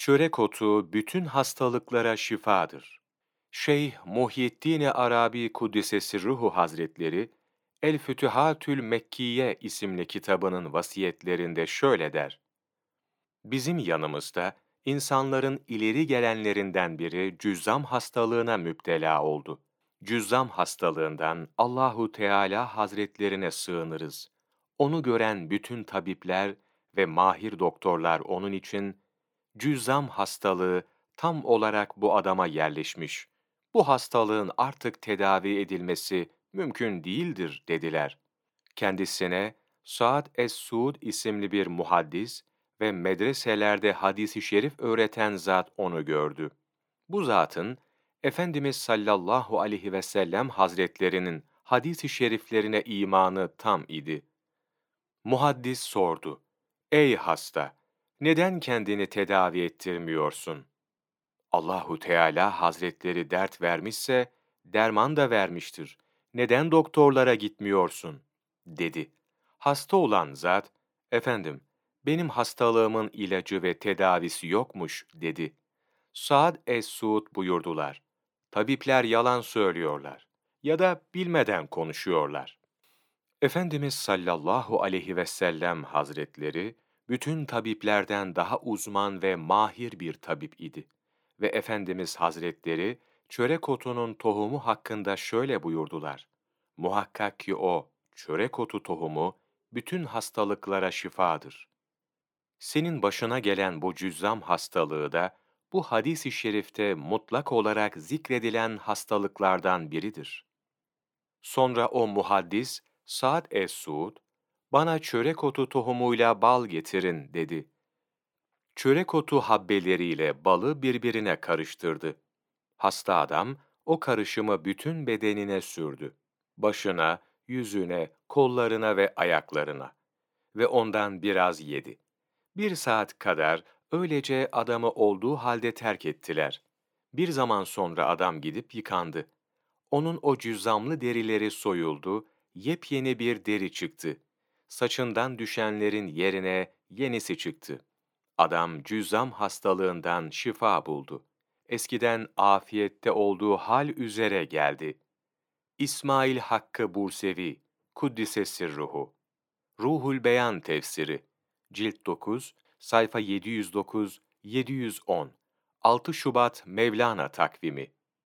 Çörek otu bütün hastalıklara şifadır. Şeyh Muhyiddin Arabi Kuddisesi Ruhu Hazretleri, El Fütühatül Mekkiye isimli kitabının vasiyetlerinde şöyle der. Bizim yanımızda insanların ileri gelenlerinden biri cüzzam hastalığına müptela oldu. Cüzzam hastalığından Allahu Teala Hazretlerine sığınırız. Onu gören bütün tabipler ve mahir doktorlar onun için cüzzam hastalığı tam olarak bu adama yerleşmiş. Bu hastalığın artık tedavi edilmesi mümkün değildir dediler. Kendisine Saad es-Suud isimli bir muhaddis ve medreselerde hadisi şerif öğreten zat onu gördü. Bu zatın Efendimiz sallallahu aleyhi ve sellem hazretlerinin hadisi şeriflerine imanı tam idi. Muhaddis sordu. Ey hasta! Neden kendini tedavi ettirmiyorsun? Allahu Teala Hazretleri dert vermişse derman da vermiştir. Neden doktorlara gitmiyorsun? dedi. Hasta olan zat, efendim, benim hastalığımın ilacı ve tedavisi yokmuş dedi. Saad es-Suud buyurdular. Tabipler yalan söylüyorlar ya da bilmeden konuşuyorlar. Efendimiz sallallahu aleyhi ve sellem hazretleri, bütün tabiplerden daha uzman ve mahir bir tabip idi. Ve Efendimiz hazretleri, çörek otunun tohumu hakkında şöyle buyurdular. Muhakkak ki o, çörek otu tohumu, bütün hastalıklara şifadır. Senin başına gelen bu cüzzam hastalığı da, bu hadis-i şerifte mutlak olarak zikredilen hastalıklardan biridir. Sonra o muhaddis, Sa'd es-Suud, bana çörek otu tohumuyla bal getirin dedi. Çörek otu habbeleriyle balı birbirine karıştırdı. Hasta adam o karışımı bütün bedenine sürdü. Başına, yüzüne, kollarına ve ayaklarına. Ve ondan biraz yedi. Bir saat kadar öylece adamı olduğu halde terk ettiler. Bir zaman sonra adam gidip yıkandı. Onun o cüzzamlı derileri soyuldu, yepyeni bir deri çıktı. Saçından düşenlerin yerine yenisi çıktı. Adam cüzzam hastalığından şifa buldu. Eskiden afiyette olduğu hal üzere geldi. İsmail Hakkı Bursevi, Kuddise Sirruhu, Ruhul Beyan Tefsiri, Cilt 9, sayfa 709-710, 6 Şubat Mevlana takvimi